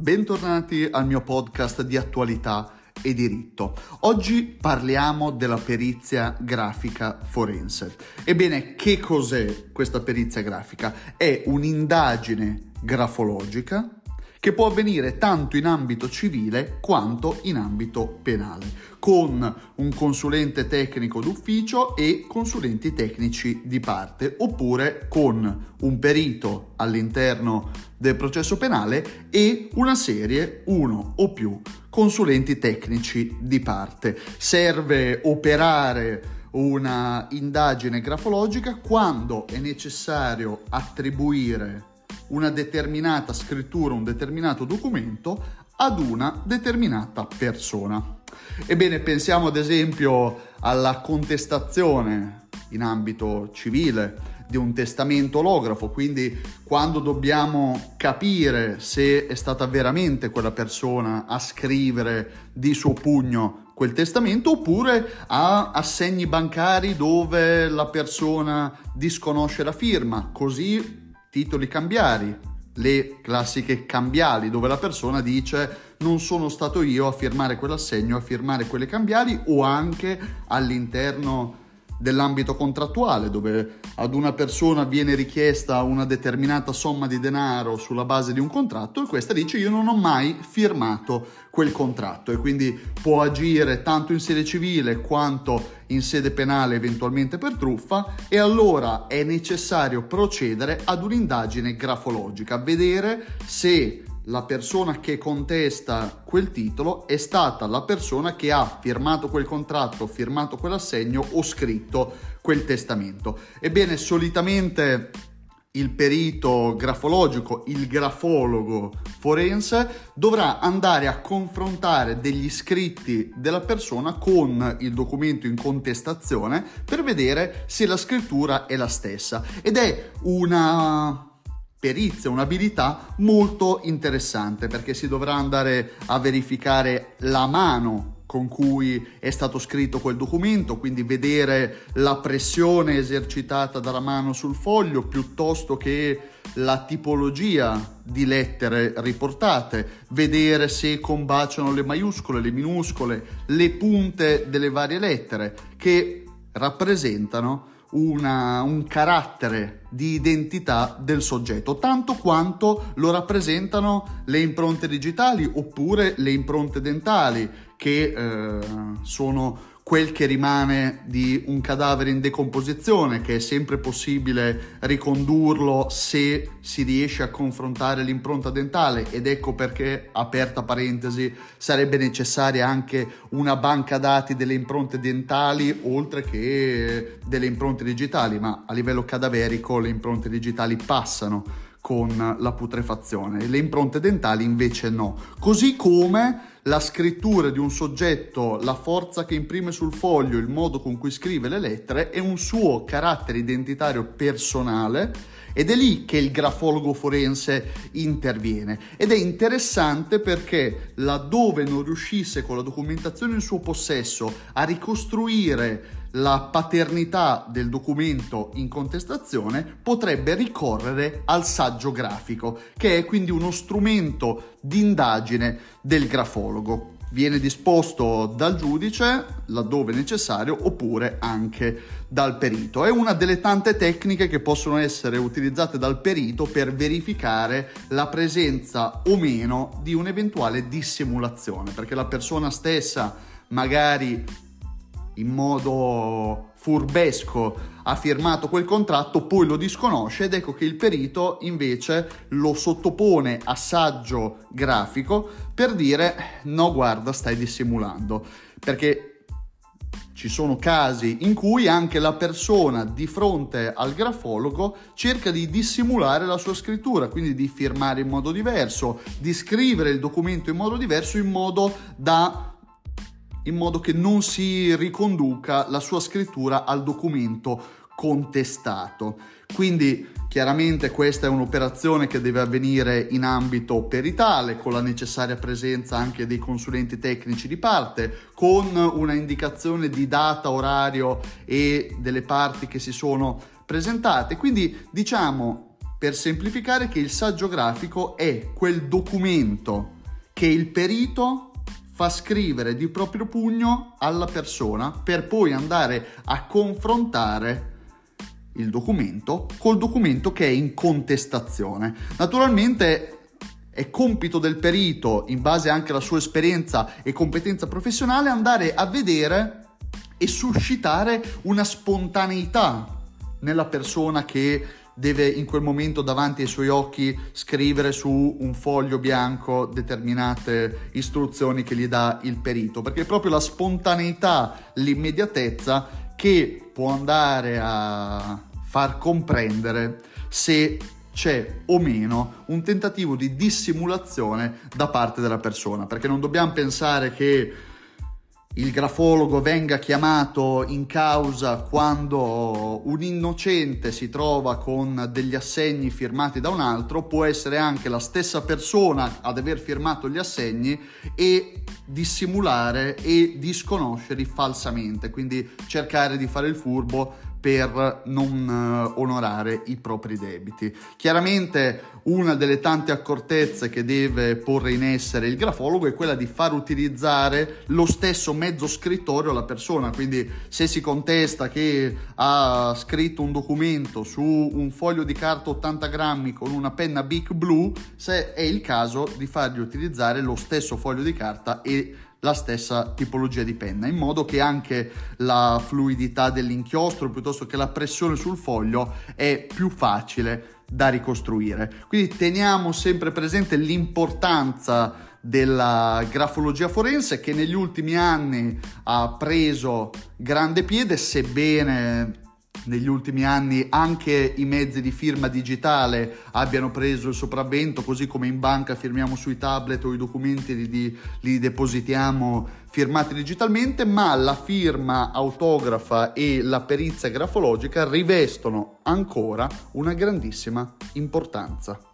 bentornati al mio podcast di attualità e diritto. Oggi parliamo della perizia grafica forense. Ebbene, che cos'è questa perizia grafica? È un'indagine grafologica che può avvenire tanto in ambito civile quanto in ambito penale, con un consulente tecnico d'ufficio e consulenti tecnici di parte, oppure con un perito all'interno del processo penale e una serie, uno o più consulenti tecnici di parte. Serve operare una indagine grafologica quando è necessario attribuire una determinata scrittura, un determinato documento ad una determinata persona. Ebbene, pensiamo ad esempio alla contestazione in ambito civile di un testamento olografo, quindi quando dobbiamo capire se è stata veramente quella persona a scrivere di suo pugno quel testamento oppure a assegni bancari dove la persona disconosce la firma, così titoli cambiari, le classiche cambiali dove la persona dice non sono stato io a firmare quell'assegno, a firmare quelle cambiali o anche all'interno dell'ambito contrattuale dove ad una persona viene richiesta una determinata somma di denaro sulla base di un contratto e questa dice io non ho mai firmato quel contratto e quindi può agire tanto in sede civile quanto in sede penale eventualmente per truffa e allora è necessario procedere ad un'indagine grafologica, vedere se la persona che contesta quel titolo è stata la persona che ha firmato quel contratto, firmato quell'assegno o scritto quel testamento. Ebbene, solitamente il perito grafologico, il grafologo forense, dovrà andare a confrontare degli scritti della persona con il documento in contestazione per vedere se la scrittura è la stessa. Ed è una perizia, un'abilità molto interessante perché si dovrà andare a verificare la mano con cui è stato scritto quel documento, quindi vedere la pressione esercitata dalla mano sul foglio piuttosto che la tipologia di lettere riportate, vedere se combaciano le maiuscole, le minuscole, le punte delle varie lettere che rappresentano una, un carattere di identità del soggetto, tanto quanto lo rappresentano le impronte digitali oppure le impronte dentali, che eh, sono quel che rimane di un cadavere in decomposizione, che è sempre possibile ricondurlo se si riesce a confrontare l'impronta dentale. Ed ecco perché, aperta parentesi, sarebbe necessaria anche una banca dati delle impronte dentali oltre che delle impronte digitali, ma a livello cadaverico le impronte digitali passano con la putrefazione. Le impronte dentali invece no. Così come la scrittura di un soggetto, la forza che imprime sul foglio, il modo con cui scrive le lettere è un suo carattere identitario personale ed è lì che il grafologo forense interviene. Ed è interessante perché laddove non riuscisse con la documentazione in suo possesso a ricostruire la paternità del documento in contestazione potrebbe ricorrere al saggio grafico, che è quindi uno strumento di indagine del grafologo. Viene disposto dal giudice laddove necessario oppure anche dal perito. È una delle tante tecniche che possono essere utilizzate dal perito per verificare la presenza o meno di un'eventuale dissimulazione, perché la persona stessa magari in modo furbesco ha firmato quel contratto, poi lo disconosce ed ecco che il perito invece lo sottopone a saggio grafico per dire no guarda stai dissimulando. Perché ci sono casi in cui anche la persona di fronte al grafologo cerca di dissimulare la sua scrittura, quindi di firmare in modo diverso, di scrivere il documento in modo diverso in modo da in modo che non si riconduca la sua scrittura al documento contestato. Quindi chiaramente questa è un'operazione che deve avvenire in ambito peritale con la necessaria presenza anche dei consulenti tecnici di parte, con una indicazione di data, orario e delle parti che si sono presentate. Quindi diciamo per semplificare che il saggio grafico è quel documento che il perito fa scrivere di proprio pugno alla persona per poi andare a confrontare il documento col documento che è in contestazione. Naturalmente è compito del perito, in base anche alla sua esperienza e competenza professionale, andare a vedere e suscitare una spontaneità nella persona che deve in quel momento davanti ai suoi occhi scrivere su un foglio bianco determinate istruzioni che gli dà il perito, perché è proprio la spontaneità, l'immediatezza che può andare a far comprendere se c'è o meno un tentativo di dissimulazione da parte della persona, perché non dobbiamo pensare che il grafologo venga chiamato in causa quando un innocente si trova con degli assegni firmati da un altro, può essere anche la stessa persona ad aver firmato gli assegni e dissimulare e disconoscerli falsamente, quindi cercare di fare il furbo per non uh, onorare i propri debiti. Chiaramente una delle tante accortezze che deve porre in essere il grafologo è quella di far utilizzare lo stesso mezzo scrittorio alla persona, quindi se si contesta che ha scritto un documento su un foglio di carta 80 grammi con una penna Bic blu, se è il caso di fargli utilizzare lo stesso foglio di carta e la stessa tipologia di penna, in modo che anche la fluidità dell'inchiostro piuttosto che la pressione sul foglio è più facile da ricostruire. Quindi teniamo sempre presente l'importanza della grafologia forense che negli ultimi anni ha preso grande piede, sebbene negli ultimi anni anche i mezzi di firma digitale abbiano preso il sopravvento, così come in banca firmiamo sui tablet o i documenti li, li depositiamo firmati digitalmente, ma la firma autografa e la perizia grafologica rivestono ancora una grandissima importanza.